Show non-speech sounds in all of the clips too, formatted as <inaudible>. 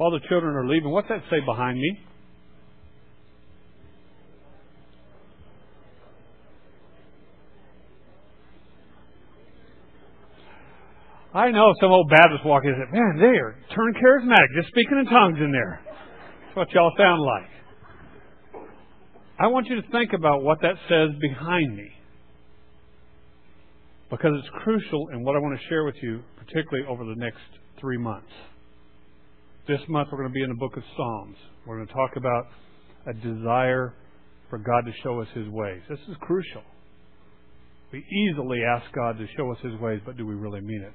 While the children are leaving, what's that say behind me? I know some old Baptist walk in and say, man, they are turning charismatic, just speaking in tongues in there. That's what y'all sound like. I want you to think about what that says behind me. Because it's crucial in what I want to share with you, particularly over the next three months. This month we're going to be in the book of Psalms. We're going to talk about a desire for God to show us His ways. This is crucial. We easily ask God to show us His ways, but do we really mean it?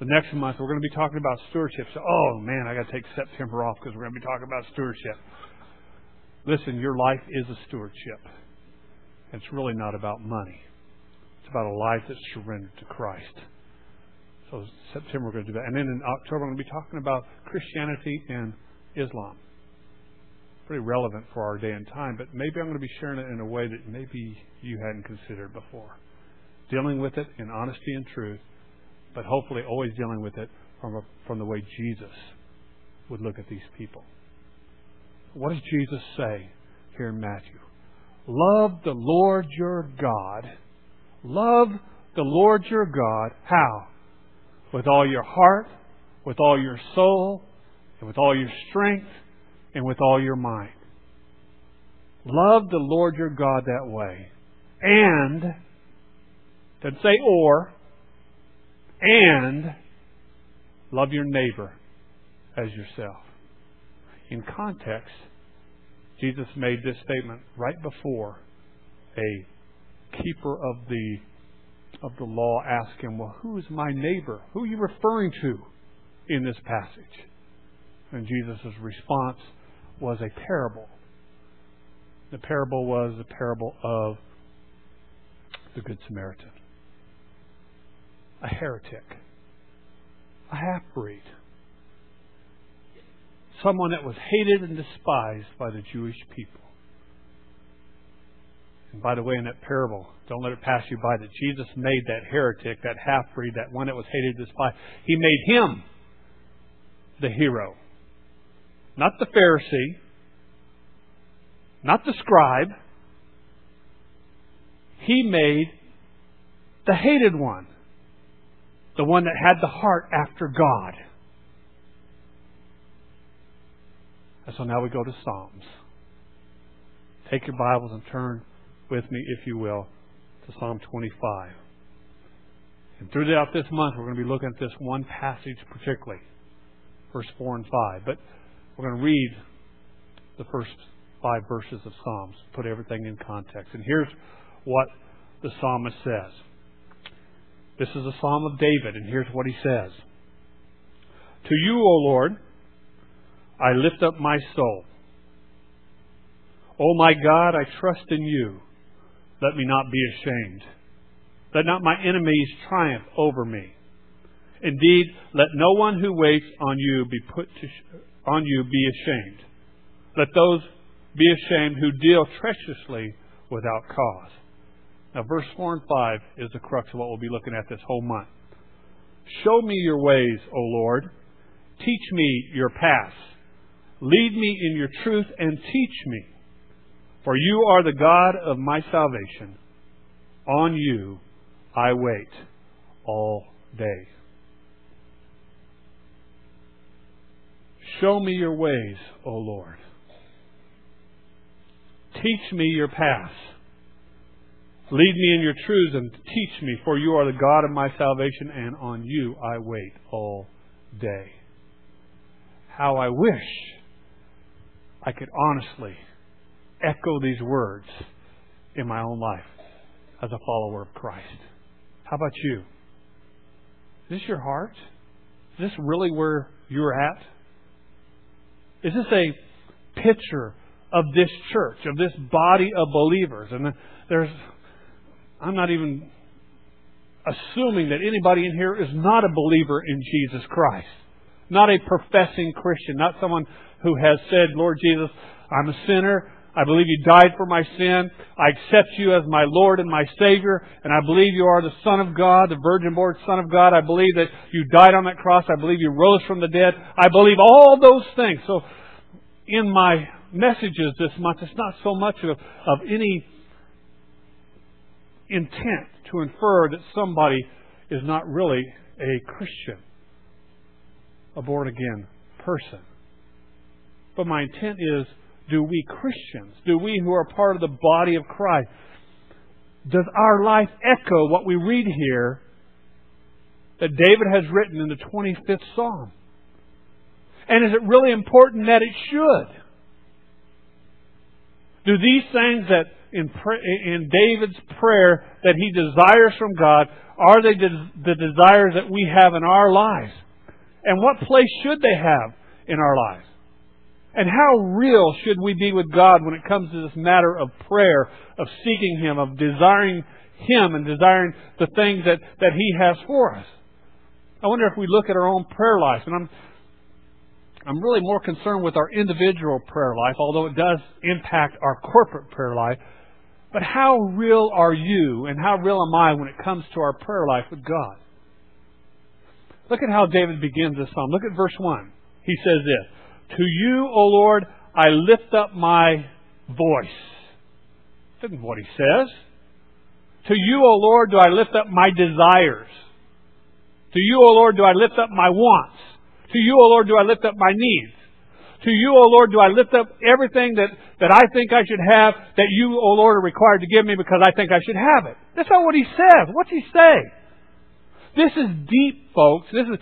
The next month we're going to be talking about stewardship. So, oh man, I got to take September off because we're going to be talking about stewardship. Listen, your life is a stewardship. It's really not about money. It's about a life that's surrendered to Christ. So September we're going to do that. And then in October I'm going to be talking about Christianity and Islam. Pretty relevant for our day and time, but maybe I'm going to be sharing it in a way that maybe you hadn't considered before. Dealing with it in honesty and truth but hopefully always dealing with it from, a, from the way Jesus would look at these people. What does Jesus say here in Matthew? Love the Lord your God. Love the Lord your God. How? With all your heart, with all your soul, and with all your strength, and with all your mind. Love the Lord your God that way. And, doesn't say or, and love your neighbor as yourself. In context, Jesus made this statement right before a keeper of the of the law asked him, Well, who is my neighbor? Who are you referring to in this passage? And Jesus' response was a parable. The parable was the parable of the Good Samaritan a heretic, a half breed, someone that was hated and despised by the Jewish people. And by the way, in that parable, don't let it pass you by that Jesus made that heretic, that half breed, that one that was hated and despised, He made him the hero. Not the Pharisee, not the scribe. He made the hated one the one that had the heart after God. And so now we go to Psalms. Take your Bibles and turn with me, if you will, to Psalm 25. And throughout this month, we're going to be looking at this one passage particularly, verse 4 and 5. But we're going to read the first five verses of Psalms, put everything in context. And here's what the psalmist says this is a psalm of David, and here's what he says To you, O Lord, I lift up my soul. O my God, I trust in you. Let me not be ashamed. Let not my enemies triumph over me. Indeed, let no one who waits on you be put to on you be ashamed. Let those be ashamed who deal treacherously without cause. Now, verse 4 and 5 is the crux of what we'll be looking at this whole month. Show me your ways, O Lord. Teach me your paths. Lead me in your truth and teach me. For you are the God of my salvation. On you I wait all day. Show me your ways, O Lord. Teach me your paths. Lead me in your truths and teach me, for you are the God of my salvation, and on you I wait all day. How I wish I could honestly echo these words in my own life as a follower of Christ. How about you? Is this your heart? Is this really where you're at? Is this a picture of this church, of this body of believers? And there's I'm not even assuming that anybody in here is not a believer in Jesus Christ. Not a professing Christian, not someone who has said, Lord Jesus, I'm a sinner. I believe you died for my sin. I accept you as my Lord and my Savior. And I believe you are the Son of God, the virgin born Son of God. I believe that you died on that cross. I believe you rose from the dead. I believe all those things. So in my messages this month, it's not so much of, of any intent to infer that somebody is not really a Christian, a born again person. But my intent is do we Christians, do we who are part of the body of Christ, does our life echo what we read here that David has written in the 25th Psalm? And is it really important that it should? Do these things that in, in David's prayer that he desires from God, are they the desires that we have in our lives? And what place should they have in our lives? And how real should we be with God when it comes to this matter of prayer, of seeking Him, of desiring Him and desiring the things that, that He has for us? I wonder if we look at our own prayer life, and I'm, I'm really more concerned with our individual prayer life, although it does impact our corporate prayer life. But how real are you and how real am I when it comes to our prayer life with God? Look at how David begins this psalm. Look at verse 1. He says this to you, O Lord, I lift up my voice. Isn't what he says. To you, O Lord, do I lift up my desires. To you, O Lord, do I lift up my wants. To you, O Lord, do I lift up my needs. To you, O Lord, do I lift up everything that, that I think I should have that you, O Lord, are required to give me because I think I should have it. That's not what he says. What's he say? This is deep, folks. This is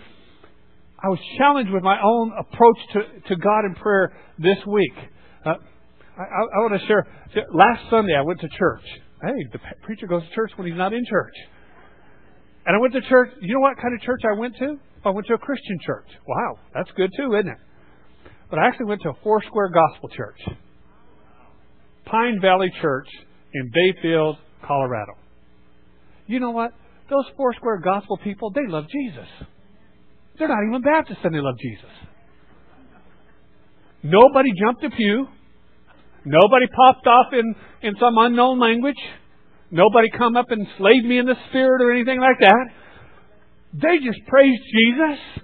I was challenged with my own approach to, to God in prayer this week. Uh, I, I, want to share. Last Sunday, I went to church. Hey, the preacher goes to church when he's not in church. And I went to church. You know what kind of church I went to? I went to a Christian church. Wow, that's good too, isn't it? But I actually went to a Foursquare Gospel Church, Pine Valley Church in Bayfield, Colorado. You know what? Those Foursquare Gospel people, they love Jesus. They're not even Baptists and they love Jesus. Nobody jumped a pew. Nobody popped off in, in some unknown language. Nobody come up and slayed me in the spirit or anything like that. They just praised Jesus.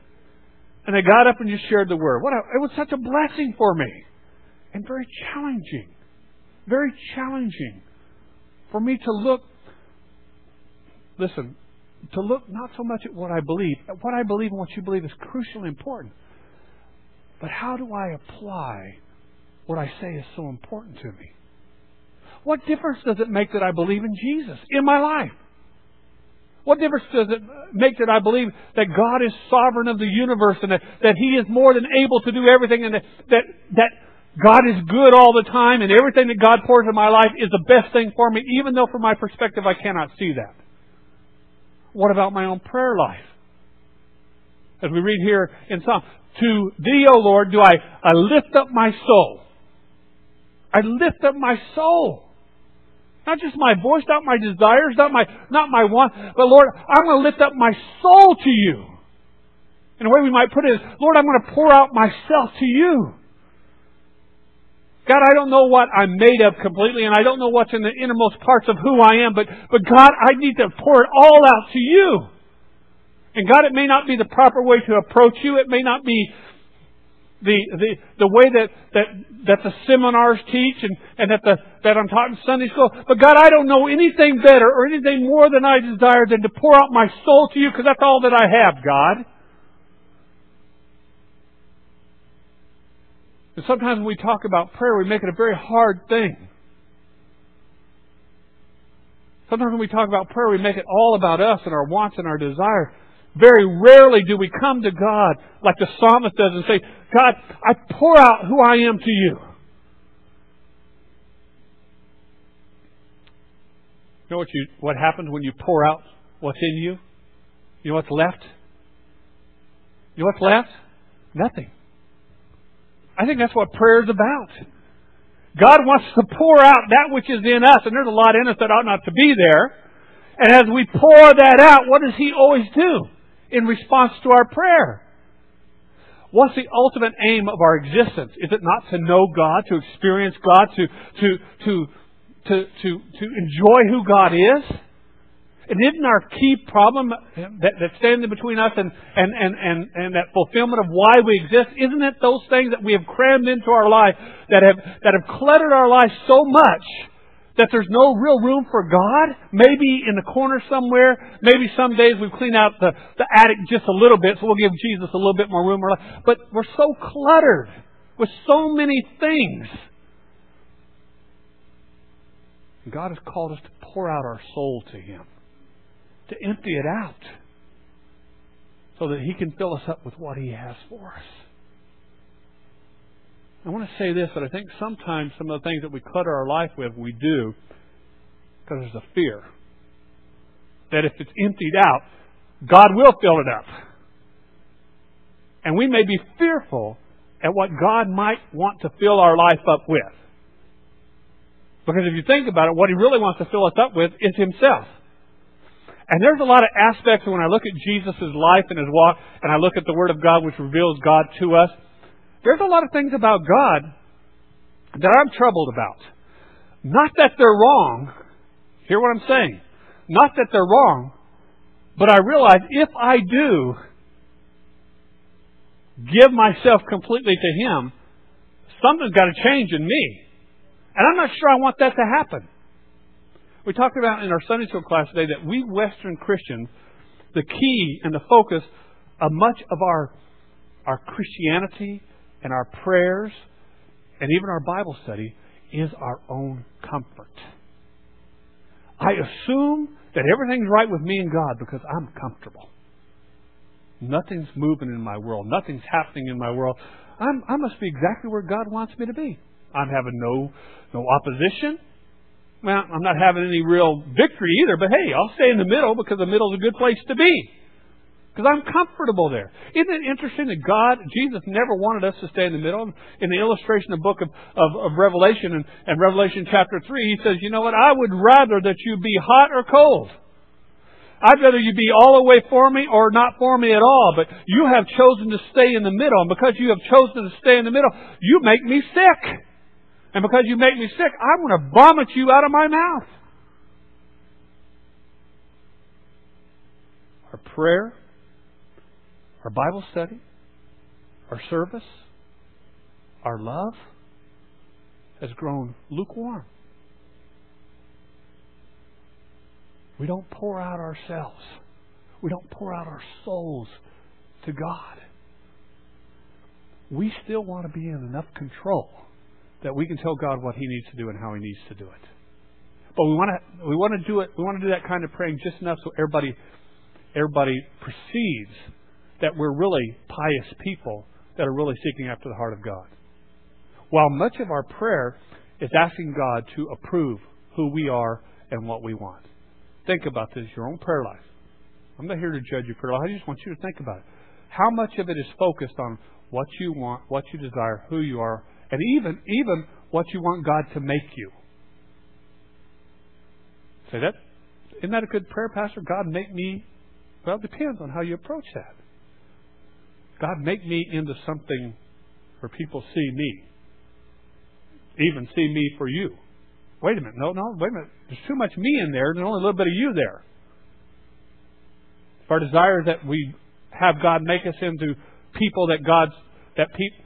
And they got up and just shared the word. What a, it was such a blessing for me. And very challenging. Very challenging for me to look. Listen, to look not so much at what I believe. What I believe and what you believe is crucially important. But how do I apply what I say is so important to me? What difference does it make that I believe in Jesus in my life? What difference does it make that I believe that God is sovereign of the universe and that, that He is more than able to do everything and that, that, that God is good all the time and everything that God pours in my life is the best thing for me, even though from my perspective I cannot see that? What about my own prayer life? As we read here in Psalm, to thee, O Lord, do I, I lift up my soul. I lift up my soul. Not just my voice, not my desires, not my, not my want, but Lord, I'm going to lift up my soul to you. And the way we might put it is, Lord, I'm going to pour out myself to you. God, I don't know what I'm made of completely, and I don't know what's in the innermost parts of who I am, but, but God, I need to pour it all out to you. And God, it may not be the proper way to approach you. It may not be the, the, the way that, that, that the seminars teach and, and that, the, that I'm taught in Sunday school. But God, I don't know anything better or anything more than I desire than to pour out my soul to you because that's all that I have, God. And sometimes when we talk about prayer, we make it a very hard thing. Sometimes when we talk about prayer, we make it all about us and our wants and our desires. Very rarely do we come to God like the psalmist does and say, God, I pour out who I am to you. You know what you what happens when you pour out what's in you? You know what's left? You know what's left? Nothing. I think that's what prayer is about. God wants to pour out that which is in us, and there's a lot in us that ought not to be there. And as we pour that out, what does He always do in response to our prayer? What's the ultimate aim of our existence? Is it not to know God, to experience God, to, to, to, to, to, to enjoy who God is? And isn't our key problem that, that stands between us and, and, and, and, and that fulfillment of why we exist, isn't it those things that we have crammed into our life that have, that have cluttered our life so much that there's no real room for God? Maybe in the corner somewhere. Maybe some days we clean out the, the attic just a little bit, so we'll give Jesus a little bit more room. But we're so cluttered with so many things. God has called us to pour out our soul to Him to empty it out so that He can fill us up with what He has for us. I want to say this, that I think sometimes some of the things that we clutter our life with, we do because there's a fear that if it's emptied out, God will fill it up. And we may be fearful at what God might want to fill our life up with. Because if you think about it, what He really wants to fill us up with is Himself. And there's a lot of aspects when I look at Jesus' life and his walk, and I look at the Word of God which reveals God to us, there's a lot of things about God that I'm troubled about. Not that they're wrong. Hear what I'm saying? Not that they're wrong, but I realize if I do give myself completely to Him, something's got to change in me. And I'm not sure I want that to happen. We talked about in our Sunday school class today that we Western Christians, the key and the focus of much of our, our Christianity and our prayers and even our Bible study is our own comfort. I assume that everything's right with me and God because I'm comfortable. Nothing's moving in my world. Nothing's happening in my world. I'm, I must be exactly where God wants me to be. I'm having no, no opposition. Well, I'm not having any real victory either, but hey, I'll stay in the middle because the middle is a good place to be. Because I'm comfortable there. Isn't it interesting that God, Jesus never wanted us to stay in the middle? In the illustration of the book of, of, of Revelation and, and Revelation chapter 3, he says, you know what? I would rather that you be hot or cold. I'd rather you be all the way for me or not for me at all. But you have chosen to stay in the middle. And because you have chosen to stay in the middle, you make me sick. And because you make me sick, I'm going to vomit you out of my mouth. Our prayer, our Bible study, our service, our love has grown lukewarm. We don't pour out ourselves. We don't pour out our souls to God. We still want to be in enough control that we can tell God what He needs to do and how He needs to do it. But we want to we want to do it. We want to do that kind of praying just enough so everybody everybody perceives that we're really pious people that are really seeking after the heart of God. While much of our prayer is asking God to approve who we are and what we want. Think about this, your own prayer life. I'm not here to judge your prayer life. I just want you to think about it. How much of it is focused on what you want, what you desire, who you are, and even even what you want God to make you. Say that isn't that a good prayer, Pastor? God make me well, it depends on how you approach that. God make me into something where people see me. Even see me for you. Wait a minute, no, no, wait a minute. There's too much me in there, there's only a little bit of you there. If our desire that we have God make us into people that God's that pe-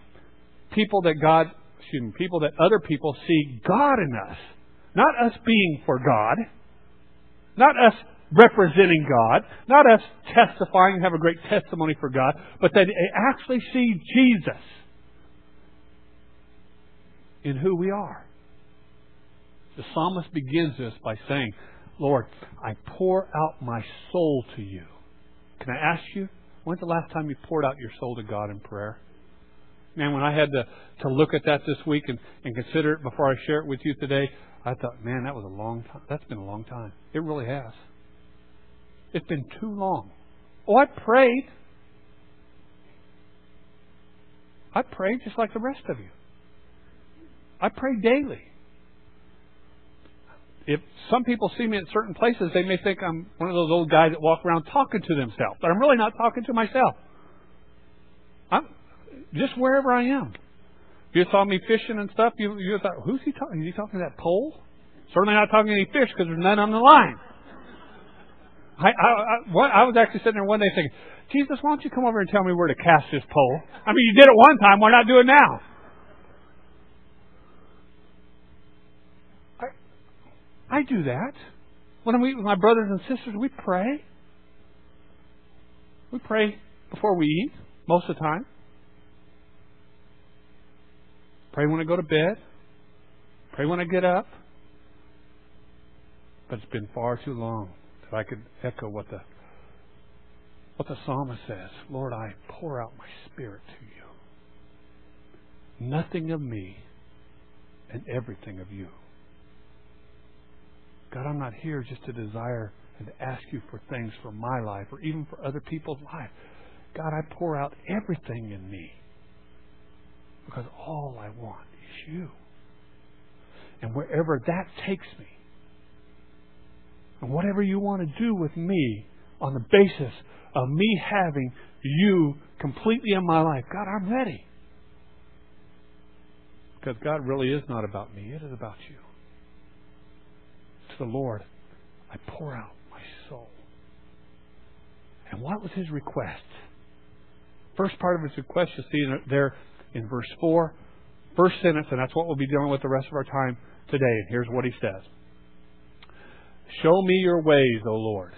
people that God excuse me, people that other people see God in us. Not us being for God. Not us representing God. Not us testifying and have a great testimony for God. But that they actually see Jesus in who we are. The psalmist begins this by saying, Lord, I pour out my soul to you. Can I ask you, when's the last time you poured out your soul to God in prayer? Man, when I had to, to look at that this week and, and consider it before I share it with you today, I thought, man, that was a long time. That's been a long time. It really has. It's been too long. Oh, I prayed. I prayed just like the rest of you. I pray daily. If some people see me at certain places, they may think I'm one of those old guys that walk around talking to themselves, but I'm really not talking to myself. Just wherever I am. You saw me fishing and stuff, you, you thought, who's he talking? Is he talking to that pole? Certainly not talking to any fish because there's none on the line. I, I, I, I was actually sitting there one day thinking, Jesus, why don't you come over and tell me where to cast this pole? I mean, you did it one time. Why not do it now? I, I do that. When I meet with my brothers and sisters, we pray. We pray before we eat, most of the time. Pray when I go to bed. Pray when I get up. But it's been far too long that I could echo what the what the psalmist says. Lord, I pour out my spirit to you. Nothing of me and everything of you. God, I'm not here just to desire and to ask you for things for my life or even for other people's life. God, I pour out everything in me because all I want is you. And wherever that takes me, and whatever you want to do with me on the basis of me having you completely in my life, God, I'm ready. Because God really is not about me, it is about you. To the Lord, I pour out my soul. And what was his request? First part of his request, you see there in verse 4, first sentence, and that's what we'll be dealing with the rest of our time today. And here's what he says Show me your ways, O Lord.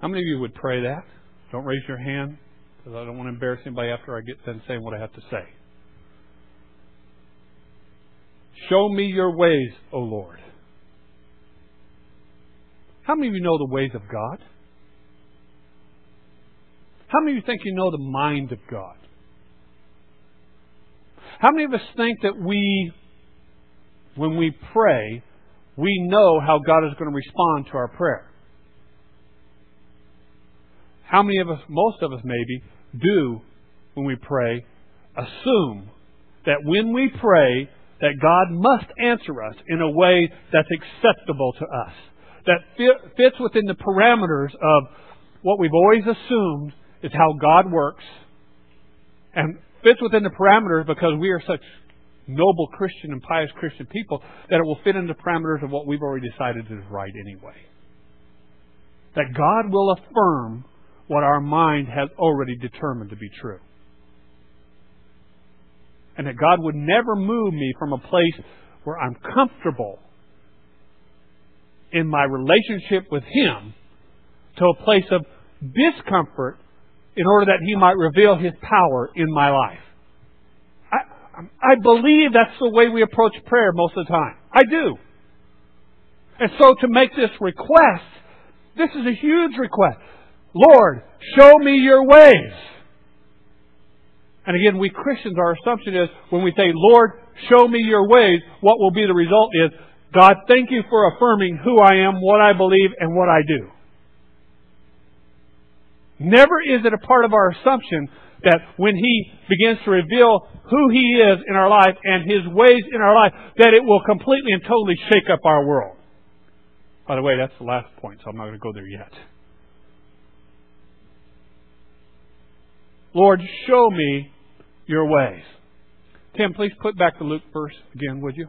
How many of you would pray that? Don't raise your hand because I don't want to embarrass anybody after I get done saying what I have to say. Show me your ways, O Lord. How many of you know the ways of God? How many of you think you know the mind of God? How many of us think that we, when we pray, we know how God is going to respond to our prayer? How many of us, most of us maybe, do, when we pray, assume that when we pray, that God must answer us in a way that's acceptable to us, that fits within the parameters of what we've always assumed is how God works, and fits within the parameters because we are such noble Christian and pious Christian people that it will fit into the parameters of what we've already decided is right anyway. That God will affirm what our mind has already determined to be true. And that God would never move me from a place where I'm comfortable in my relationship with Him to a place of discomfort in order that He might reveal His power in my life. I, I believe that's the way we approach prayer most of the time. I do. And so to make this request, this is a huge request. Lord, show me your ways. And again, we Christians, our assumption is when we say, Lord, show me your ways, what will be the result is, God, thank you for affirming who I am, what I believe, and what I do. Never is it a part of our assumption that when He begins to reveal who He is in our life and His ways in our life, that it will completely and totally shake up our world. By the way, that's the last point, so I'm not going to go there yet. Lord, show me your ways. Tim, please put back the Luke verse again, would you?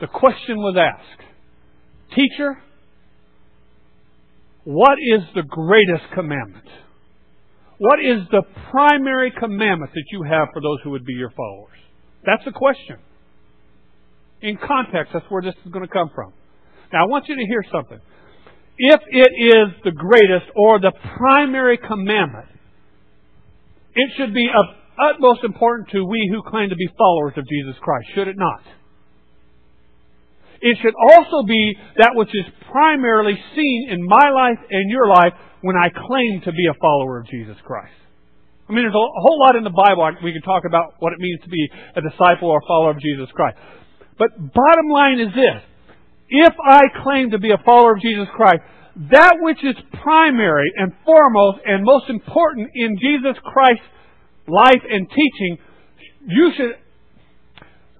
The question was asked Teacher, what is the greatest commandment? What is the primary commandment that you have for those who would be your followers? That's the question. In context, that's where this is going to come from. Now, I want you to hear something. If it is the greatest or the primary commandment, it should be of utmost importance to we who claim to be followers of Jesus Christ, should it not? It should also be that which is primarily seen in my life and your life when I claim to be a follower of Jesus Christ. I mean, there's a whole lot in the Bible we can talk about what it means to be a disciple or a follower of Jesus Christ. But bottom line is this. If I claim to be a follower of Jesus Christ, that which is primary and foremost and most important in Jesus Christ's life and teaching, you should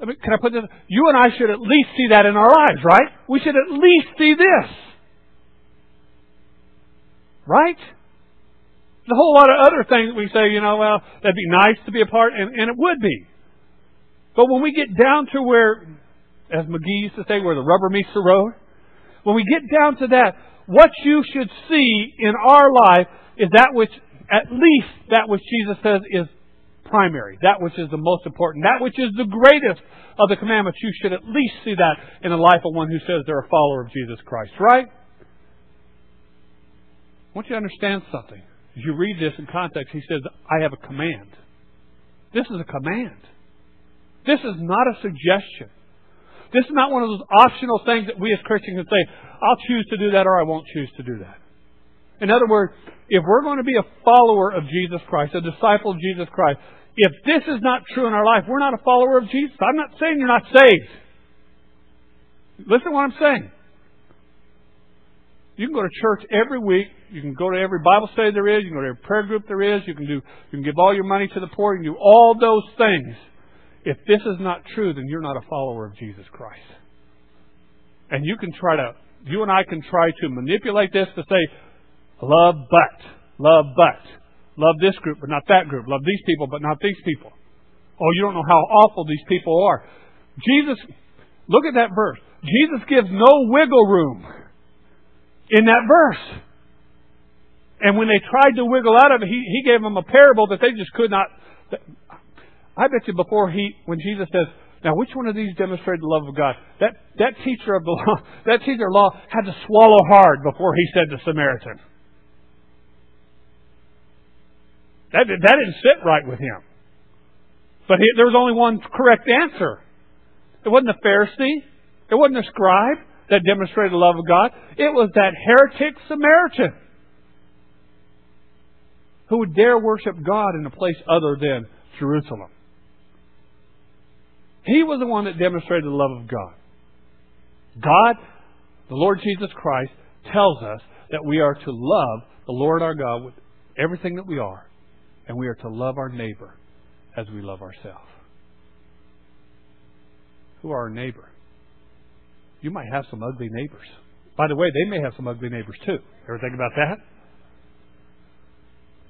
I mean, can I put this? You and I should at least see that in our lives, right? We should at least see this. Right? There's a whole lot of other things we say, you know, well, that'd be nice to be a part, and, and it would be. But when we get down to where, as McGee used to say, where the rubber meets the road, when we get down to that, what you should see in our life is that which, at least that which Jesus says is primary, that which is the most important, that which is the greatest of the commandments. You should at least see that in the life of one who says they're a follower of Jesus Christ, right? I want you to understand something. As you read this in context, he says, I have a command. This is a command. This is not a suggestion. This is not one of those optional things that we as Christians can say, I'll choose to do that or I won't choose to do that. In other words, if we're going to be a follower of Jesus Christ, a disciple of Jesus Christ, if this is not true in our life, we're not a follower of Jesus. I'm not saying you're not saved. Listen to what I'm saying. You can go to church every week. You can go to every Bible study there is. You can go to every prayer group there is. You can do. You can give all your money to the poor. You can do all those things. If this is not true, then you're not a follower of Jesus Christ. And you can try to. You and I can try to manipulate this to say, love but, love but, love this group but not that group, love these people but not these people. Oh, you don't know how awful these people are. Jesus, look at that verse. Jesus gives no wiggle room in that verse. And when they tried to wiggle out of it, he, he gave them a parable that they just could not. I bet you before he, when Jesus says, now which one of these demonstrated the love of God? That, that teacher of the <laughs> law, that teacher of law had to swallow hard before he said the Samaritan. That, that didn't sit right with him. But he, there was only one correct answer. It wasn't a Pharisee. It wasn't a scribe that demonstrated the love of God. It was that heretic Samaritan who would dare worship God in a place other than Jerusalem. He was the one that demonstrated the love of God. God, the Lord Jesus Christ, tells us that we are to love the Lord our God with everything that we are, and we are to love our neighbor as we love ourselves. Who are our neighbor? You might have some ugly neighbors. By the way, they may have some ugly neighbors too. Ever think about that?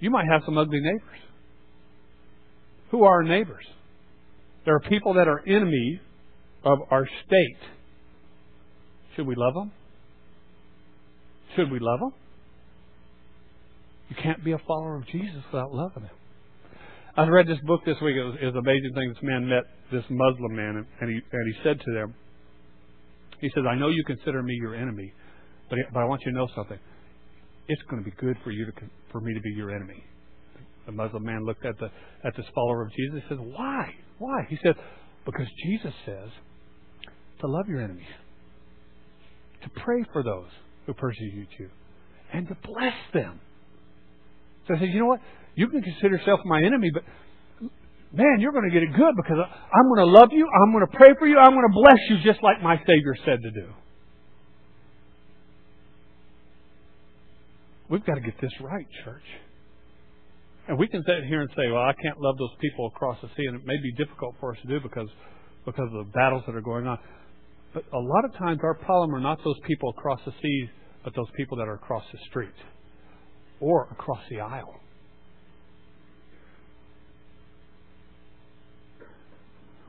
You might have some ugly neighbors. Who are our neighbors? There are people that are enemies of our state. Should we love them? Should we love them? You can't be a follower of Jesus without loving him. I read this book this week. It was, it was an amazing thing. This man met this Muslim man, and he and he said to them, he says, "I know you consider me your enemy, but but I want you to know something. It's going to be good for you to for me to be your enemy." The Muslim man looked at the at this follower of Jesus. and said, "Why? Why?" He said, "Because Jesus says to love your enemies, to pray for those who persecute you, and to bless them." So I said, "You know what? You can consider yourself my enemy, but man, you're going to get it good because I'm going to love you. I'm going to pray for you. I'm going to bless you just like my Savior said to do. We've got to get this right, church. And we can sit here and say, well, I can't love those people across the sea, and it may be difficult for us to do because, because of the battles that are going on. But a lot of times our problem are not those people across the seas, but those people that are across the street or across the aisle.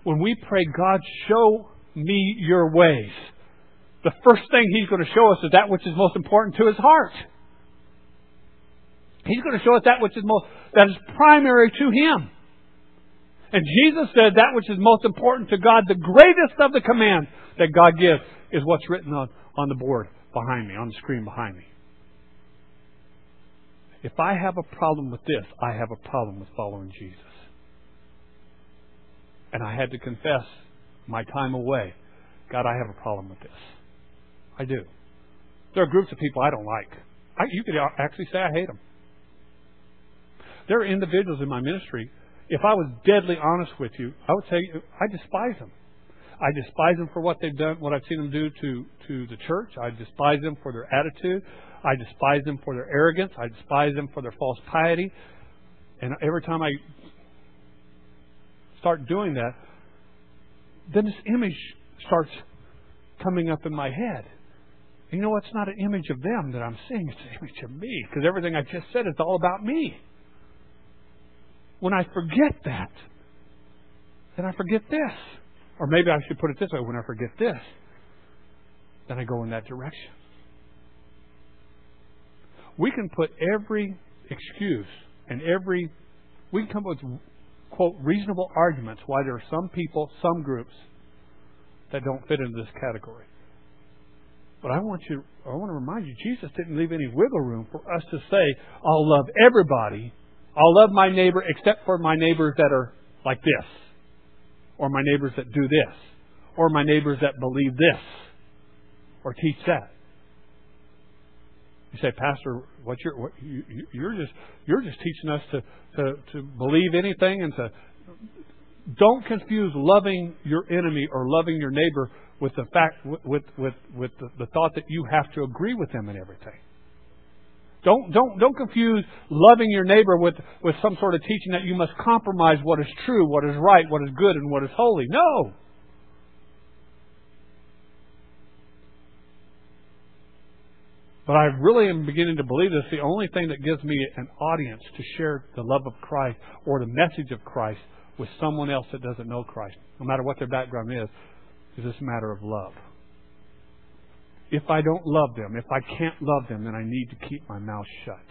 when we pray, God, show me your ways, the first thing He's going to show us is that which is most important to His heart. He's going to show us that which is most, that is primary to Him. And Jesus said that which is most important to God, the greatest of the commands that God gives, is what's written on, on the board behind me, on the screen behind me. If I have a problem with this, I have a problem with following Jesus. And I had to confess my time away God, I have a problem with this. I do. There are groups of people I don't like. I, you could actually say I hate them. There are individuals in my ministry. If I was deadly honest with you, I would say I despise them. I despise them for what they've done, what I've seen them do to, to the church. I despise them for their attitude. I despise them for their arrogance. I despise them for their false piety. And every time I start doing that, then this image starts coming up in my head. You know, it's not an image of them that I'm seeing, it's an image of me, because everything I just said is all about me. When I forget that, then I forget this. Or maybe I should put it this way when I forget this, then I go in that direction. We can put every excuse and every, we can come up with, quote, reasonable arguments why there are some people, some groups that don't fit into this category. But I want you, I want to remind you, Jesus didn't leave any wiggle room for us to say, I'll love everybody. I'll love my neighbor except for my neighbors that are like this, or my neighbors that do this, or my neighbors that believe this, or teach that. You say, Pastor, what you're what, you, you're just you're just teaching us to, to to believe anything and to don't confuse loving your enemy or loving your neighbor with the fact with with with the, the thought that you have to agree with them in everything. Don't don't don't confuse loving your neighbor with with some sort of teaching that you must compromise what is true, what is right, what is good, and what is holy. No. But I really am beginning to believe this. The only thing that gives me an audience to share the love of Christ or the message of Christ with someone else that doesn't know Christ, no matter what their background is, is this matter of love. If I don't love them, if I can't love them, then I need to keep my mouth shut.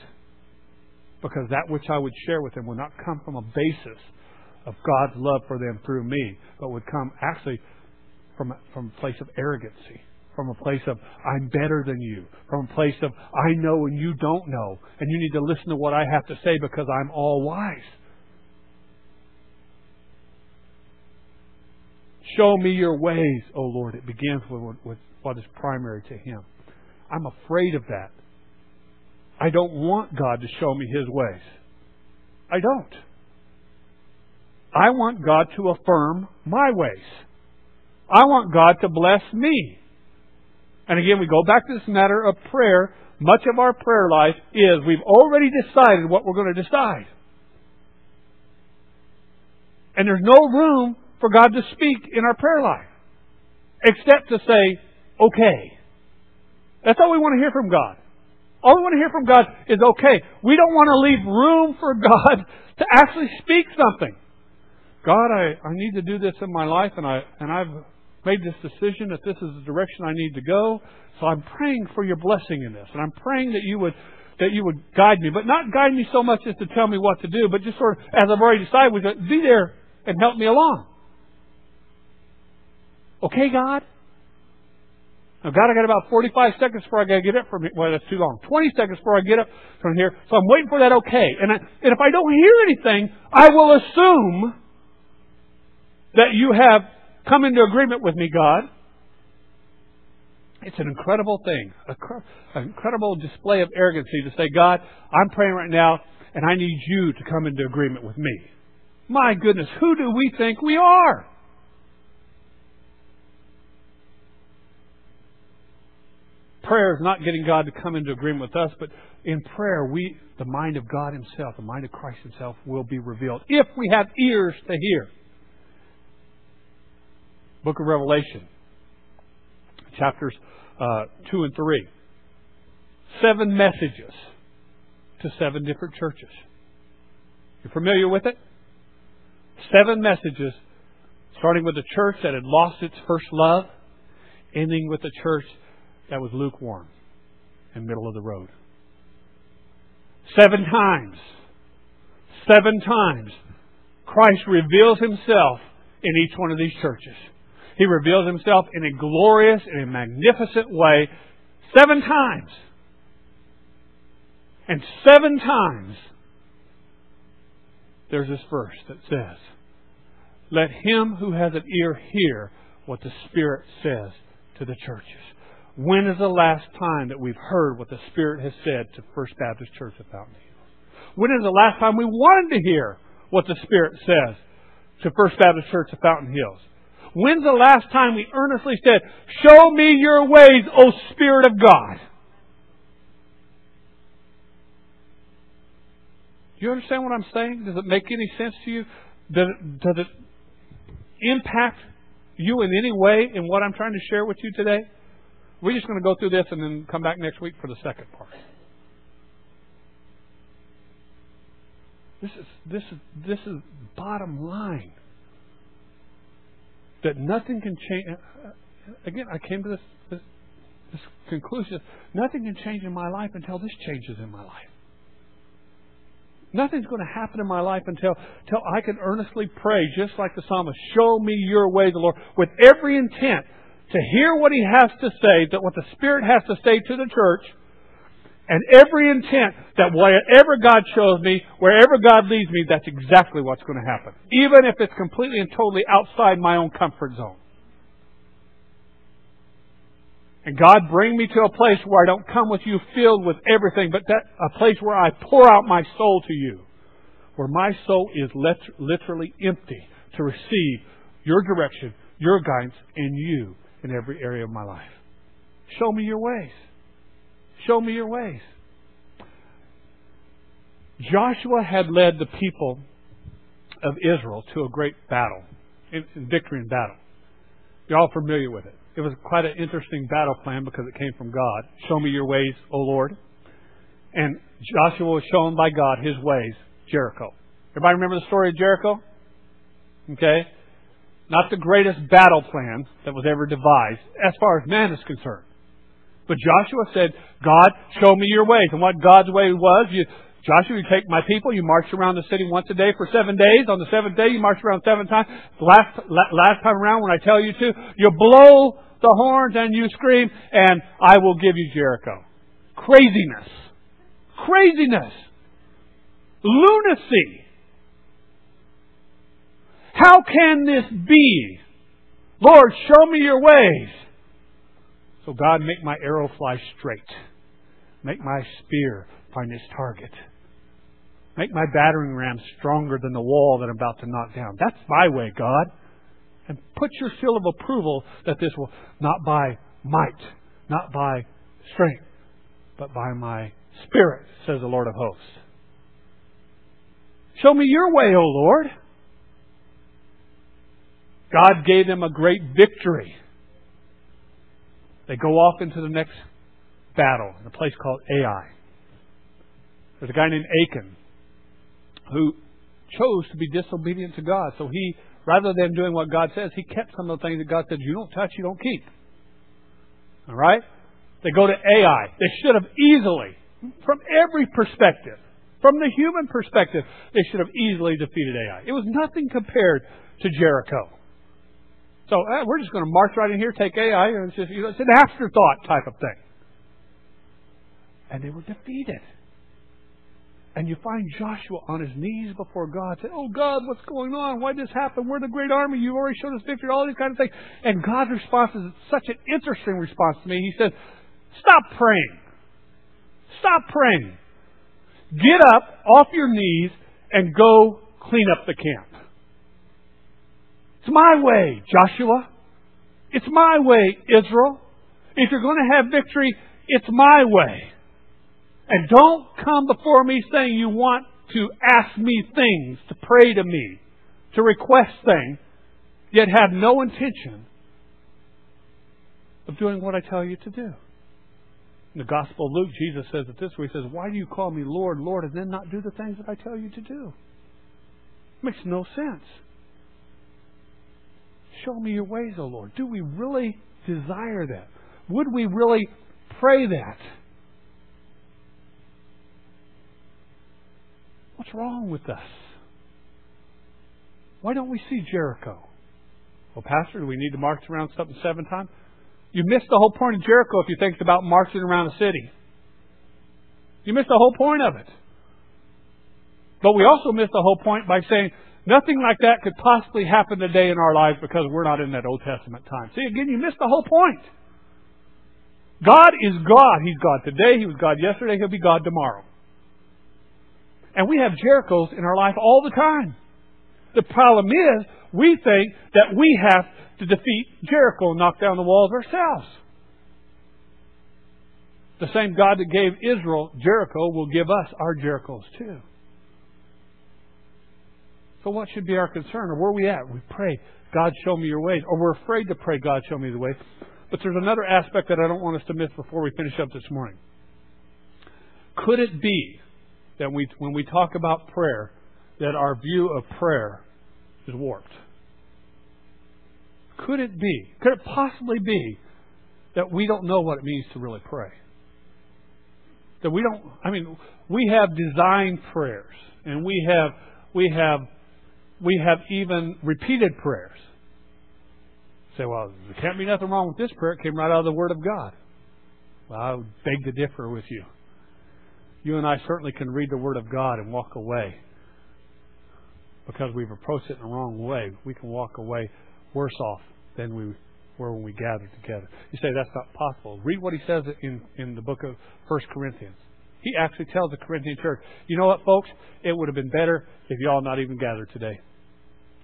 Because that which I would share with them would not come from a basis of God's love for them through me, but would come actually from a, from a place of arrogancy, from a place of I'm better than you, from a place of I know and you don't know, and you need to listen to what I have to say because I'm all wise. Show me your ways, O Lord. It begins with, with what is primary to Him. I'm afraid of that. I don't want God to show me His ways. I don't. I want God to affirm my ways. I want God to bless me. And again, we go back to this matter of prayer. Much of our prayer life is we've already decided what we're going to decide. And there's no room for God to speak in our prayer life, except to say, okay. That's all we want to hear from God. All we want to hear from God is okay. We don't want to leave room for God <laughs> to actually speak something. God, I, I need to do this in my life, and I and I've made this decision that this is the direction I need to go. So I'm praying for your blessing in this, and I'm praying that you would that you would guide me, but not guide me so much as to tell me what to do, but just sort of, as I've already decided, be there and help me along. Okay, God? Now, God, I got about 45 seconds before I got to get up from here. Well, that's too long. 20 seconds before I get up from here. So I'm waiting for that okay. And, I, and if I don't hear anything, I will assume that you have come into agreement with me, God. It's an incredible thing, an incredible display of arrogancy to say, God, I'm praying right now, and I need you to come into agreement with me. My goodness, who do we think we are? Prayer is not getting God to come into agreement with us, but in prayer, we, the mind of God Himself, the mind of Christ Himself, will be revealed if we have ears to hear. Book of Revelation, chapters uh, 2 and 3. Seven messages to seven different churches. You're familiar with it? Seven messages, starting with the church that had lost its first love, ending with the church that was lukewarm and middle of the road. Seven times, seven times, Christ reveals himself in each one of these churches. He reveals himself in a glorious and a magnificent way seven times. And seven times, there's this verse that says, Let him who has an ear hear what the Spirit says to the churches. When is the last time that we've heard what the Spirit has said to First Baptist Church of Fountain Hills? When is the last time we wanted to hear what the Spirit says to First Baptist Church of Fountain Hills? When's the last time we earnestly said, Show me your ways, O Spirit of God? Do you understand what I'm saying? Does it make any sense to you? Does it, does it impact you in any way in what I'm trying to share with you today? We're just going to go through this and then come back next week for the second part. This is this is this is bottom line. That nothing can change. Uh, uh, again, I came to this, this this conclusion. Nothing can change in my life until this changes in my life. Nothing's going to happen in my life until, until I can earnestly pray, just like the psalmist, show me your way, the Lord, with every intent to hear what he has to say, that what the Spirit has to say to the church, and every intent that wherever God shows me, wherever God leads me, that's exactly what's going to happen. Even if it's completely and totally outside my own comfort zone. And God, bring me to a place where I don't come with you filled with everything, but that a place where I pour out my soul to you, where my soul is literally empty to receive your direction, your guidance, and you in every area of my life. Show me your ways. Show me your ways. Joshua had led the people of Israel to a great battle, victory in battle. You're all familiar with it. It was quite an interesting battle plan because it came from God. Show me your ways, O Lord. And Joshua was shown by God his ways, Jericho. Everybody remember the story of Jericho? Okay? Not the greatest battle plan that was ever devised as far as man is concerned. But Joshua said, God, show me your ways. And what God's way was, you, Joshua, you take my people, you march around the city once a day for seven days. On the seventh day, you march around seven times. Last, last time around, when I tell you to, you blow the horns and you scream, and I will give you Jericho. Craziness. Craziness. Lunacy. How can this be? Lord, show me your ways. So, God, make my arrow fly straight. Make my spear find its target. Make my battering ram stronger than the wall that I'm about to knock down. That's my way, God and put your seal of approval that this will not by might, not by strength, but by my spirit, says the Lord of hosts. Show me your way, O Lord. God gave them a great victory. They go off into the next battle in a place called Ai. There's a guy named Achan who chose to be disobedient to God, so he rather than doing what God says, he kept some of the things that God said, you don't touch, you don't keep. All right? They go to Ai. They should have easily, from every perspective, from the human perspective, they should have easily defeated Ai. It was nothing compared to Jericho. So eh, we're just going to march right in here, take Ai, and it's just you know, it's an afterthought type of thing. And they were defeated. And you find Joshua on his knees before God, saying, Oh God, what's going on? Why did this happen? We're the great army. You've already shown us victory, all these kind of things. And God's response is such an interesting response to me. He says, Stop praying. Stop praying. Get up off your knees and go clean up the camp. It's my way, Joshua. It's my way, Israel. If you're going to have victory, it's my way. And don't come before me saying you want to ask me things, to pray to me, to request things, yet have no intention of doing what I tell you to do. In the Gospel of Luke, Jesus says it this way He says, Why do you call me Lord, Lord, and then not do the things that I tell you to do? It makes no sense. Show me your ways, O Lord. Do we really desire that? Would we really pray that? What's wrong with us? Why don't we see Jericho? Well, Pastor, do we need to march around something seven times? You missed the whole point of Jericho if you think about marching around a city. You missed the whole point of it. But we also missed the whole point by saying nothing like that could possibly happen today in our lives because we're not in that Old Testament time. See, again, you missed the whole point. God is God. He's God today. He was God yesterday. He'll be God tomorrow. And we have Jerichos in our life all the time. The problem is, we think that we have to defeat Jericho and knock down the walls ourselves. The same God that gave Israel Jericho will give us our Jerichos too. So what should be our concern? Or where are we at? We pray, God show me your ways. Or we're afraid to pray, God show me the way. But there's another aspect that I don't want us to miss before we finish up this morning. Could it be that we, when we talk about prayer, that our view of prayer is warped? Could it be? Could it possibly be that we don't know what it means to really pray? That we don't, I mean, we have designed prayers and we have, we have, we have even repeated prayers. Say, well, there can't be nothing wrong with this prayer. It came right out of the Word of God. Well, I would beg to differ with you. You and I certainly can read the Word of God and walk away because we've approached it in the wrong way. We can walk away worse off than we were when we gathered together. You say that's not possible. Read what he says in, in the book of First Corinthians. He actually tells the Corinthian church, you know what, folks? It would have been better if y'all not even gathered today.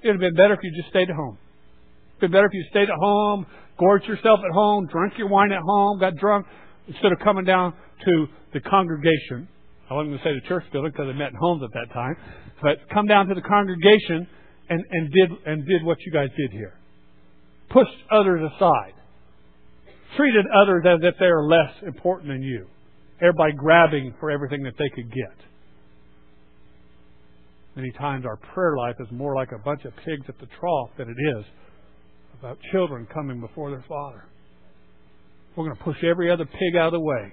It would have been better if you just stayed at home. It would have been better if you stayed at home, gorged yourself at home, drank your wine at home, got drunk, instead of coming down to the congregation. I wasn't going to say the church building because they met in homes at that time, but come down to the congregation and, and did and did what you guys did here pushed others aside, treated others as if they are less important than you, everybody grabbing for everything that they could get. Many times our prayer life is more like a bunch of pigs at the trough than it is about children coming before their father. We're going to push every other pig out of the way,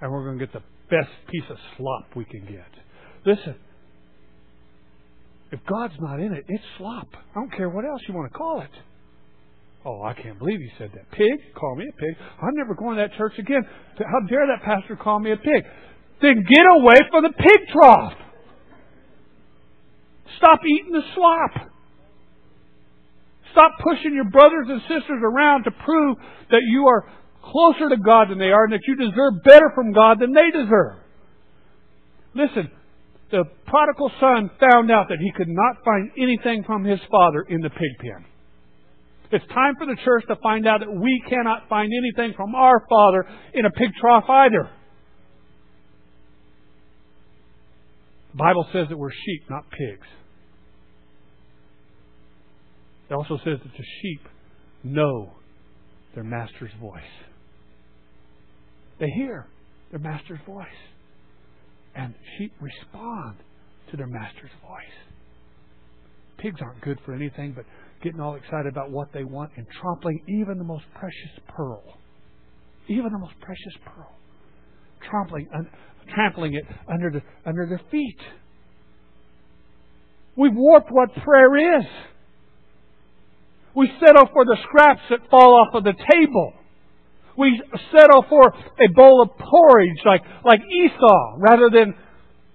and we're going to get the best piece of slop we can get. Listen, if God's not in it, it's slop. I don't care what else you want to call it. Oh, I can't believe you said that. Pig? Call me a pig. I'm never going to that church again. How dare that pastor call me a pig? Then get away from the pig trough. Stop eating the slop. Stop pushing your brothers and sisters around to prove that you are closer to God than they are and that you deserve better from God than they deserve. Listen, the prodigal son found out that he could not find anything from his father in the pig pen. It's time for the church to find out that we cannot find anything from our Father in a pig trough either. The Bible says that we're sheep, not pigs. It also says that the sheep know their master's voice. They hear their master's voice. And sheep respond to their master's voice. Pigs aren't good for anything but getting all excited about what they want and trampling even the most precious pearl. Even the most precious pearl. Trampling, un, trampling it under, the, under their feet. We've warped what prayer is. We settle for the scraps that fall off of the table. We settle for a bowl of porridge like, like Esau rather than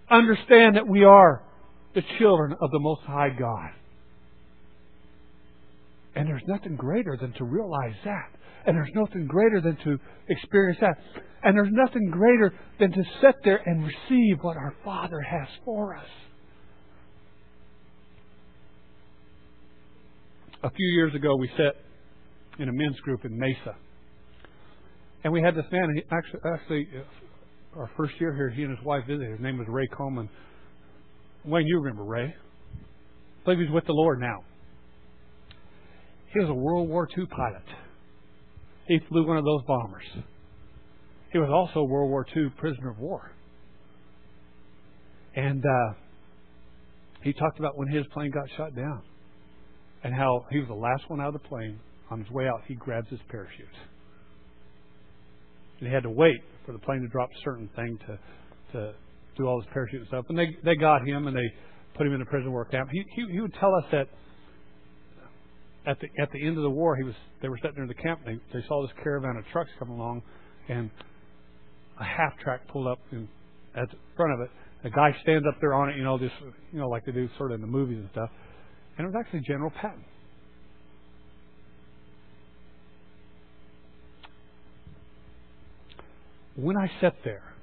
understand that we are the children of the Most High God. And there's nothing greater than to realize that. And there's nothing greater than to experience that. And there's nothing greater than to sit there and receive what our Father has for us. A few years ago, we sat in a men's group in Mesa. And we had this man, He actually, actually, uh, our first year here, he and his wife visited. His name was Ray Coleman. Wayne, you remember Ray. I believe he's with the Lord now. He was a World War II pilot. He flew one of those bombers. He was also a World War II prisoner of war. And uh, he talked about when his plane got shot down and how he was the last one out of the plane. On his way out, he grabs his parachute. And he had to wait for the plane to drop a certain thing to, to do all his parachute stuff. And they, they got him and they put him in a prison work camp. He, he, he would tell us that at the at the end of the war, he was they were sitting near the camp. And they they saw this caravan of trucks come along, and a half track pulled up in, at the front of it. A guy stands up there on it, you know, just you know, like they do sort of in the movies and stuff. And it was actually General Patton. When I sat there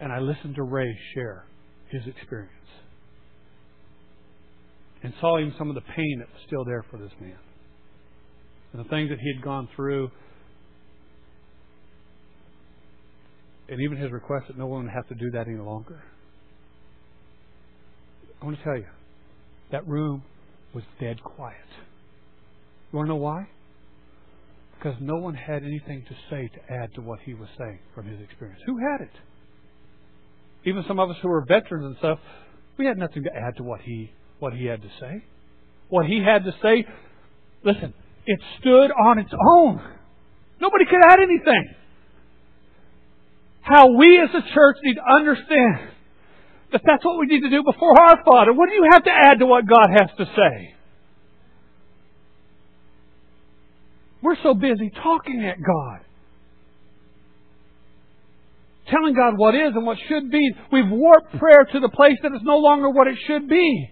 and I listened to Ray share his experience, and saw him some of the pain that was still there for this man. And the things that he had gone through. And even his request that no one would have to do that any longer. I want to tell you, that room was dead quiet. You want to know why? Because no one had anything to say to add to what he was saying from his experience. Who had it? Even some of us who were veterans and stuff, we had nothing to add to what he what he had to say. What he had to say, listen, it stood on its own. Nobody could add anything. How we as a church need to understand that that's what we need to do before our Father. What do you have to add to what God has to say? We're so busy talking at God. Telling God what is and what should be. We've warped prayer to the place that it's no longer what it should be.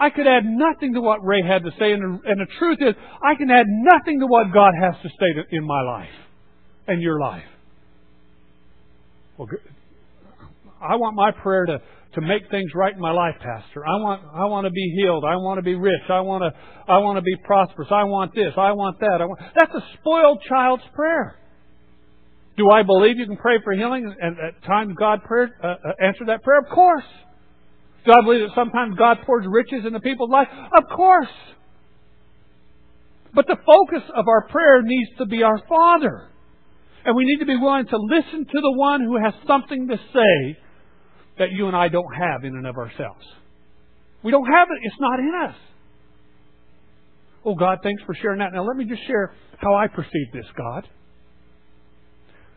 I could add nothing to what Ray had to say, and the, truth is, I can add nothing to what God has to say in my life and your life. Well, I want my prayer to, to make things right in my life, Pastor. I want I want to be healed. I want to be rich. I want to I want to be prosperous. I want this. I want that. I want that's a spoiled child's prayer. Do I believe you can pray for healing and at times God prayer, uh, uh, answer that prayer? Of course. Do I believe that sometimes God pours riches into people's life? Of course. But the focus of our prayer needs to be our Father. And we need to be willing to listen to the one who has something to say that you and I don't have in and of ourselves. We don't have it. It's not in us. Oh, God, thanks for sharing that. Now, let me just share how I perceive this, God.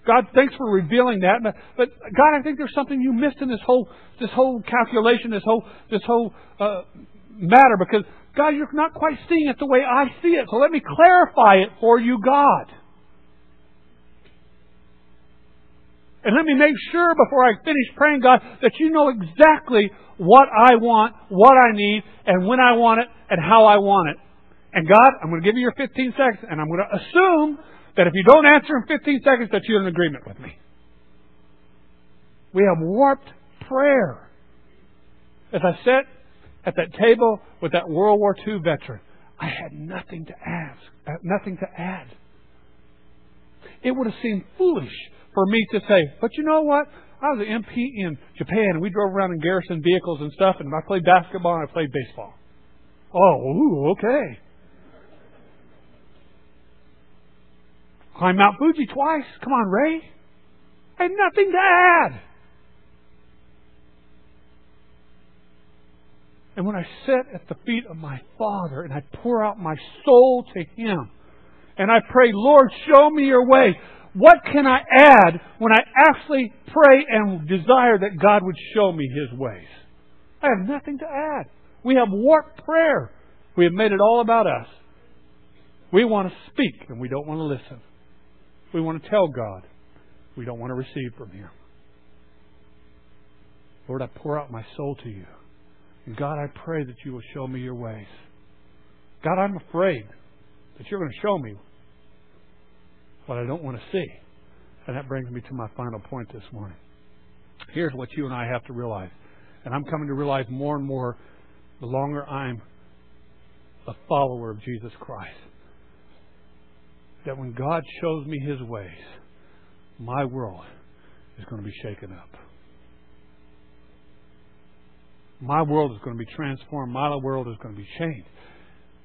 God, thanks for revealing that. But, God, I think there's something you missed in this whole this whole calculation, this whole this whole uh, matter. Because God, you're not quite seeing it the way I see it. So let me clarify it for you, God. And let me make sure before I finish praying, God, that you know exactly what I want, what I need, and when I want it, and how I want it. And God, I'm going to give you your 15 seconds, and I'm going to assume that if you don't answer in 15 seconds, that you're in agreement with me. We have warped prayer. As I sat at that table with that World War II veteran, I had nothing to ask, uh, nothing to add. It would have seemed foolish for me to say, but you know what? I was an MP in Japan, and we drove around in garrison vehicles and stuff, and I played basketball and I played baseball. Oh, ooh, okay. Climb Mount Fuji twice. Come on, Ray. I had nothing to add. And when I sit at the feet of my Father and I pour out my soul to Him, and I pray, Lord, show me your way. What can I add when I actually pray and desire that God would show me His ways? I have nothing to add. We have warped prayer. We have made it all about us. We want to speak and we don't want to listen. We want to tell God. We don't want to receive from Him. Lord, I pour out my soul to you. And God, I pray that you will show me your ways. God, I'm afraid that you're going to show me what I don't want to see. And that brings me to my final point this morning. Here's what you and I have to realize. And I'm coming to realize more and more the longer I'm a follower of Jesus Christ. That when God shows me His ways, my world is going to be shaken up. My world is going to be transformed. My world is going to be changed.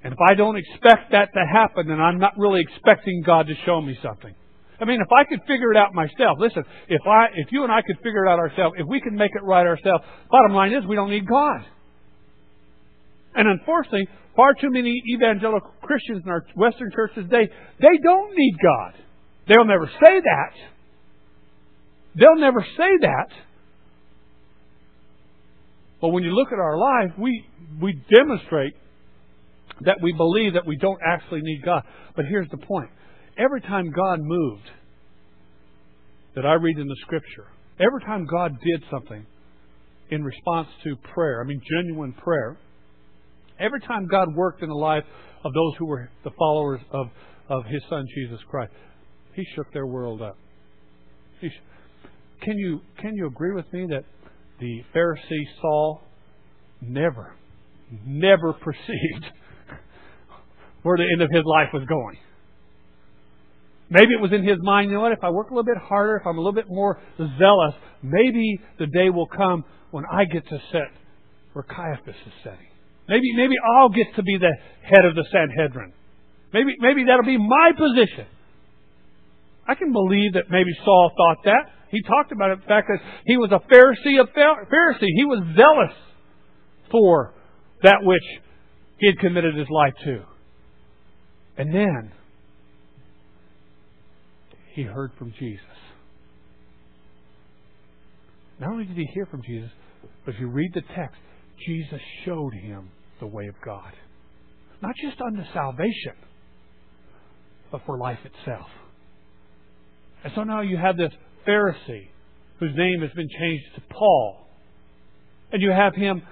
And if I don't expect that to happen, then I'm not really expecting God to show me something. I mean, if I could figure it out myself, listen, if I, if you and I could figure it out ourselves, if we can make it right ourselves, bottom line is we don't need God. And unfortunately, far too many evangelical Christians in our Western churches today, they don't need God. They'll never say that. They'll never say that. But when you look at our life, we, we demonstrate that we believe that we don't actually need God. But here's the point. Every time God moved, that I read in the Scripture, every time God did something in response to prayer, I mean genuine prayer, every time God worked in the life of those who were the followers of, of His Son Jesus Christ, He shook their world up. Sh- can you can you agree with me that the Pharisee Saul never, never <laughs> perceived where the end of his life was going. Maybe it was in his mind, you know what, if I work a little bit harder, if I'm a little bit more zealous, maybe the day will come when I get to sit where Caiaphas is sitting. Maybe, maybe I'll get to be the head of the Sanhedrin. Maybe, maybe that'll be my position. I can believe that maybe Saul thought that. He talked about it, the fact that he was a Pharisee of Pharisee. He was zealous for that which he had committed his life to. And then he heard from Jesus. Not only did he hear from Jesus, but if you read the text, Jesus showed him the way of God. Not just unto salvation, but for life itself. And so now you have this Pharisee whose name has been changed to Paul. And you have him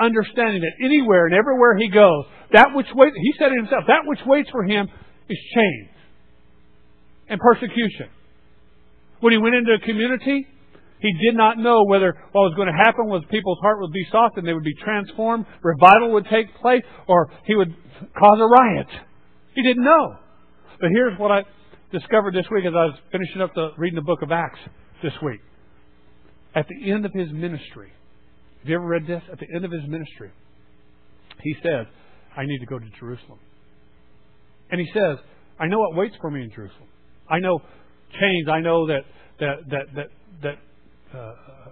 understanding that anywhere and everywhere he goes, that which waits, he said it himself, that which waits for him is chains and persecution. When he went into a community, he did not know whether what was going to happen was people's heart would be softened, they would be transformed, revival would take place, or he would cause a riot. He didn't know. But here's what I discovered this week as I was finishing up the reading the book of Acts this week. At the end of his ministry, have you ever read this? At the end of his ministry, he says, I need to go to Jerusalem. And he says, I know what waits for me in Jerusalem. I know chains. I know that that that that that uh,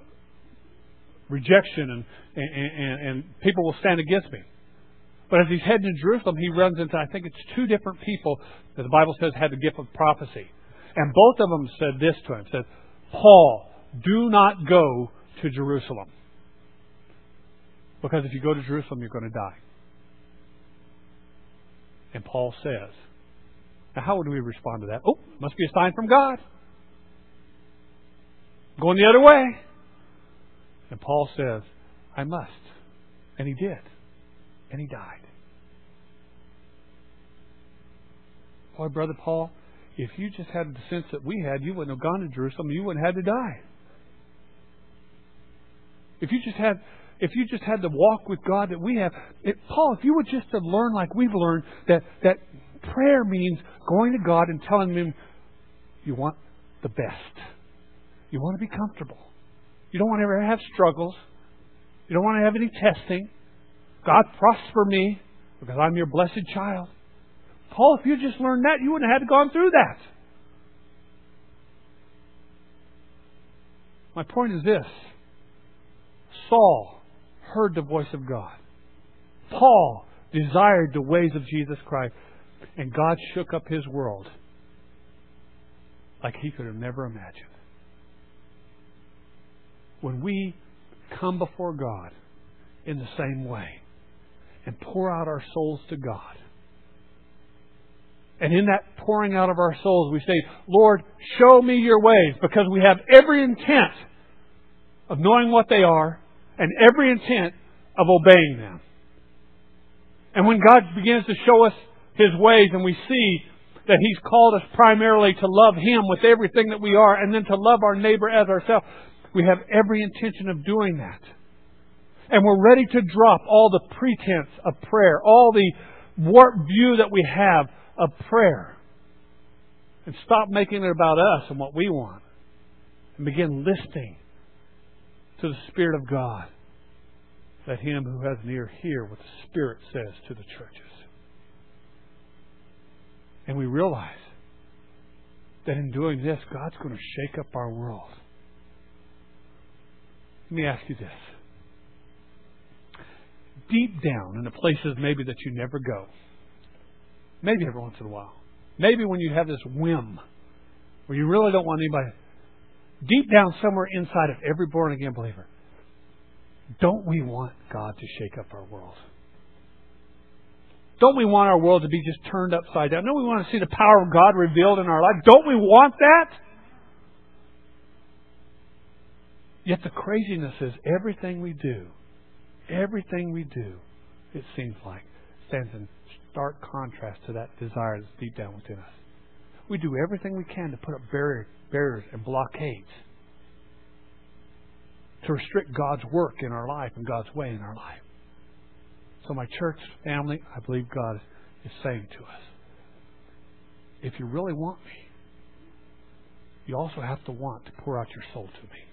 rejection and, and, and people will stand against me. But as he's heading to Jerusalem, he runs into, I think it's two different people that the Bible says had the gift of prophecy. And both of them said this to him, said, Paul, do not go to Jerusalem. Because if you go to Jerusalem, you're going to die. And Paul says, now how would we respond to that? Oh, must be a sign from God. Going the other way. And Paul says, I must. And he did. And he died. Boy, Brother Paul, if you just had the sense that we had, you wouldn't have gone to Jerusalem. You wouldn't have had to die. If you just had if you just had the walk with God that we have, it, Paul, if you would just have learned like we've learned that that prayer means going to God and telling Him you want the best. You want to be comfortable. You don't want to ever have struggles. You don't want to have any testing. God, prosper me because I'm your blessed child. Paul, if you just learned that, you wouldn't have had to gone through that. My point is this Saul heard the voice of God. Paul desired the ways of Jesus Christ. And God shook up his world like he could have never imagined. When we come before God in the same way and pour out our souls to God, and in that pouring out of our souls, we say, Lord, show me your ways, because we have every intent of knowing what they are and every intent of obeying them. And when God begins to show us His ways and we see that He's called us primarily to love Him with everything that we are and then to love our neighbor as ourselves, we have every intention of doing that. And we're ready to drop all the pretense of prayer, all the warped view that we have of prayer, and stop making it about us and what we want, and begin listening to the Spirit of God. Let him who has an ear hear what the Spirit says to the churches. And we realize that in doing this, God's going to shake up our world. Let me ask you this. Deep down in the places maybe that you never go, maybe every once in a while, maybe when you have this whim where you really don't want anybody, deep down somewhere inside of every born again believer, don't we want God to shake up our world? Don't we want our world to be just turned upside down? Don't we want to see the power of God revealed in our life? Don't we want that? Yet the craziness is everything we do, everything we do, it seems like, stands in stark contrast to that desire that's deep down within us. We do everything we can to put up barrier, barriers and blockades to restrict God's work in our life and God's way in our life. So, my church family, I believe God is saying to us if you really want me, you also have to want to pour out your soul to me.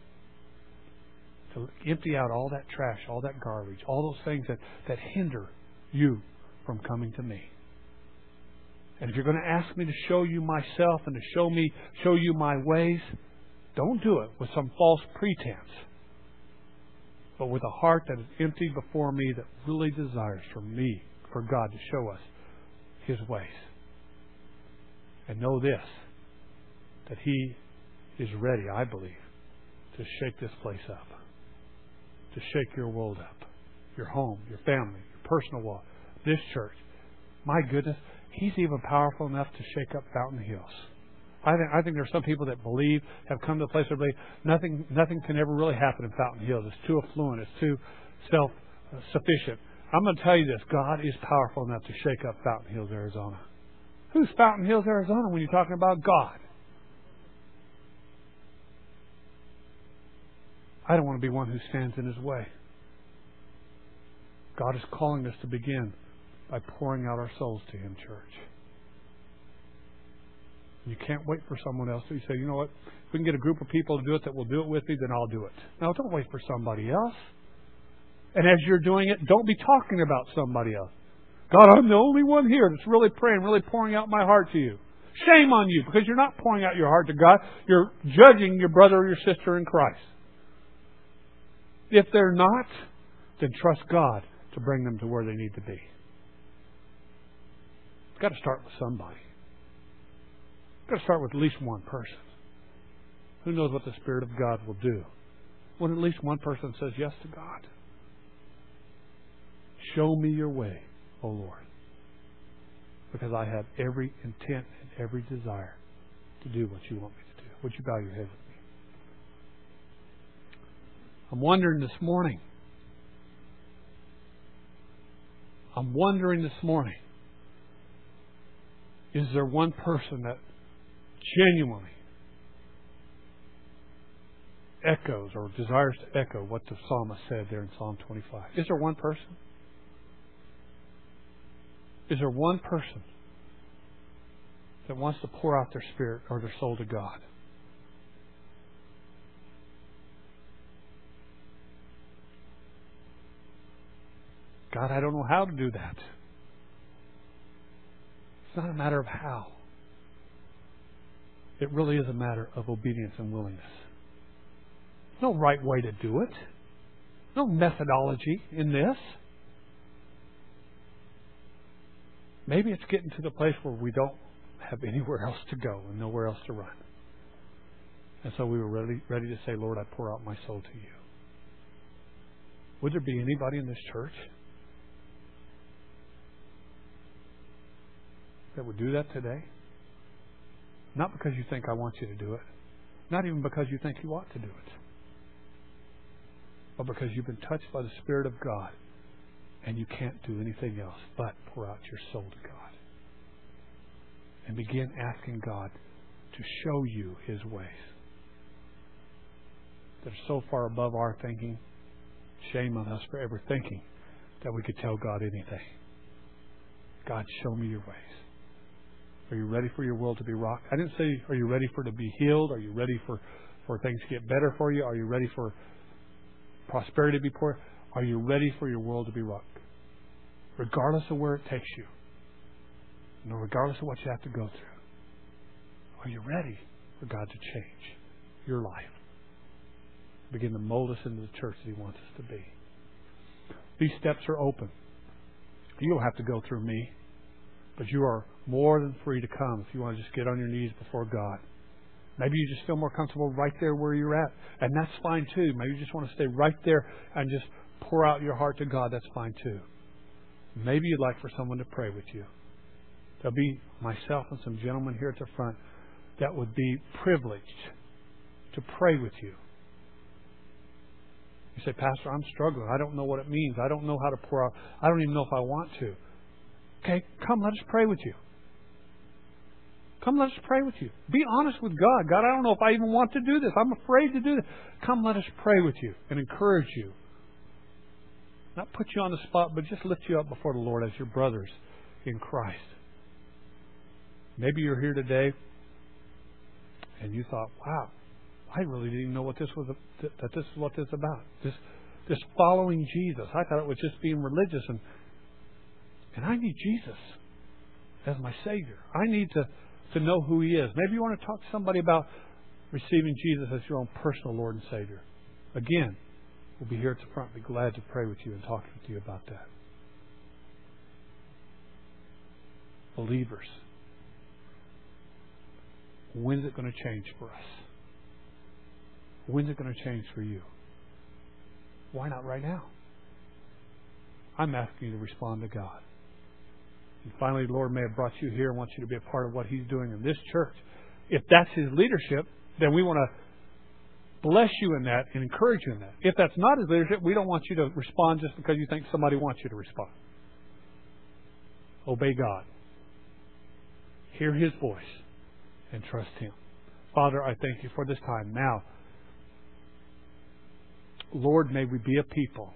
To empty out all that trash, all that garbage, all those things that, that hinder you from coming to me. And if you're going to ask me to show you myself and to show me, show you my ways, don't do it with some false pretense, but with a heart that is empty before me that really desires for me, for God to show us His ways. And know this, that He is ready, I believe, to shake this place up, to shake your world up, your home, your family, your personal walk, this church. My goodness, He's even powerful enough to shake up Fountain Hills. I think, I think there are some people that believe, have come to a place where they believe nothing, nothing can ever really happen in Fountain Hills. It's too affluent. It's too self sufficient. I'm going to tell you this God is powerful enough to shake up Fountain Hills, Arizona. Who's Fountain Hills, Arizona when you're talking about God? I don't want to be one who stands in his way. God is calling us to begin by pouring out our souls to him, church. You can't wait for someone else. You say, you know what? If we can get a group of people to do it that will do it with me, then I'll do it. Now, don't wait for somebody else. And as you're doing it, don't be talking about somebody else. God, I'm the only one here that's really praying, really pouring out my heart to you. Shame on you because you're not pouring out your heart to God. You're judging your brother or your sister in Christ. If they're not, then trust God to bring them to where they need to be. Got to start with somebody. Got to start with at least one person. Who knows what the Spirit of God will do when at least one person says yes to God? Show me your way, O Lord, because I have every intent and every desire to do what you want me to do. Would you bow your head with me? I'm wondering this morning. I'm wondering this morning. Is there one person that genuinely echoes or desires to echo what the psalmist said there in Psalm 25? Is there one person? Is there one person that wants to pour out their spirit or their soul to God? God, I don't know how to do that. It's not a matter of how. It really is a matter of obedience and willingness. No right way to do it. No methodology in this. Maybe it's getting to the place where we don't have anywhere else to go and nowhere else to run. And so we were ready, ready to say, Lord, I pour out my soul to you. Would there be anybody in this church that would do that today? Not because you think I want you to do it, not even because you think you ought to do it, but because you've been touched by the Spirit of God and you can't do anything else but pour out your soul to God. And begin asking God to show you His ways that are so far above our thinking. Shame on us for ever thinking that we could tell God anything. God, show me your ways. Are you ready for your world to be rocked? I didn't say, are you ready for it to be healed? Are you ready for, for things to get better for you? Are you ready for prosperity to be poured? Are you ready for your world to be rocked? Regardless of where it takes you, no, regardless of what you have to go through, are you ready for God to change your life? Begin to mold us into the church that He wants us to be. These steps are open. You don't have to go through me, but you are more than free to come if you want to just get on your knees before God. Maybe you just feel more comfortable right there where you're at, and that's fine too. Maybe you just want to stay right there and just pour out your heart to God. That's fine too. Maybe you'd like for someone to pray with you. There'll be myself and some gentlemen here at the front that would be privileged to pray with you. You say, Pastor, I'm struggling. I don't know what it means. I don't know how to pour out. I don't even know if I want to. Okay, come, let us pray with you. Come, let us pray with you. Be honest with God. God, I don't know if I even want to do this. I'm afraid to do this. Come, let us pray with you and encourage you. Not put you on the spot, but just lift you up before the Lord as your brothers in Christ. Maybe you're here today and you thought, wow, I really didn't know what this was that this is what this is about. This this following Jesus. I thought it was just being religious and and I need Jesus. as my Savior. I need to, to know who He is. Maybe you want to talk to somebody about receiving Jesus as your own personal Lord and Savior. Again, we'll be here at the front. Be glad to pray with you and talk with you about that. Believers, when's it going to change for us? When's it going to change for you? Why not right now? I'm asking you to respond to God. And finally, the Lord may have brought you here and wants you to be a part of what He's doing in this church. If that's His leadership, then we want to bless you in that and encourage you in that. If that's not His leadership, we don't want you to respond just because you think somebody wants you to respond. Obey God. Hear His voice and trust Him. Father, I thank you for this time. Now, Lord, may we be a people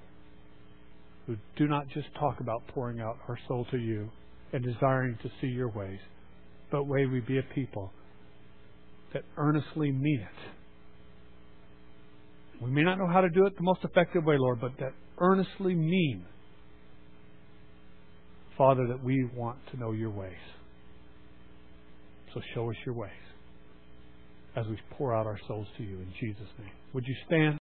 who do not just talk about pouring out our soul to you and desiring to see your ways, but may we be a people that earnestly mean it. We may not know how to do it the most effective way, Lord, but that earnestly mean, Father, that we want to know your ways. So show us your ways as we pour out our souls to you in Jesus' name. Would you stand?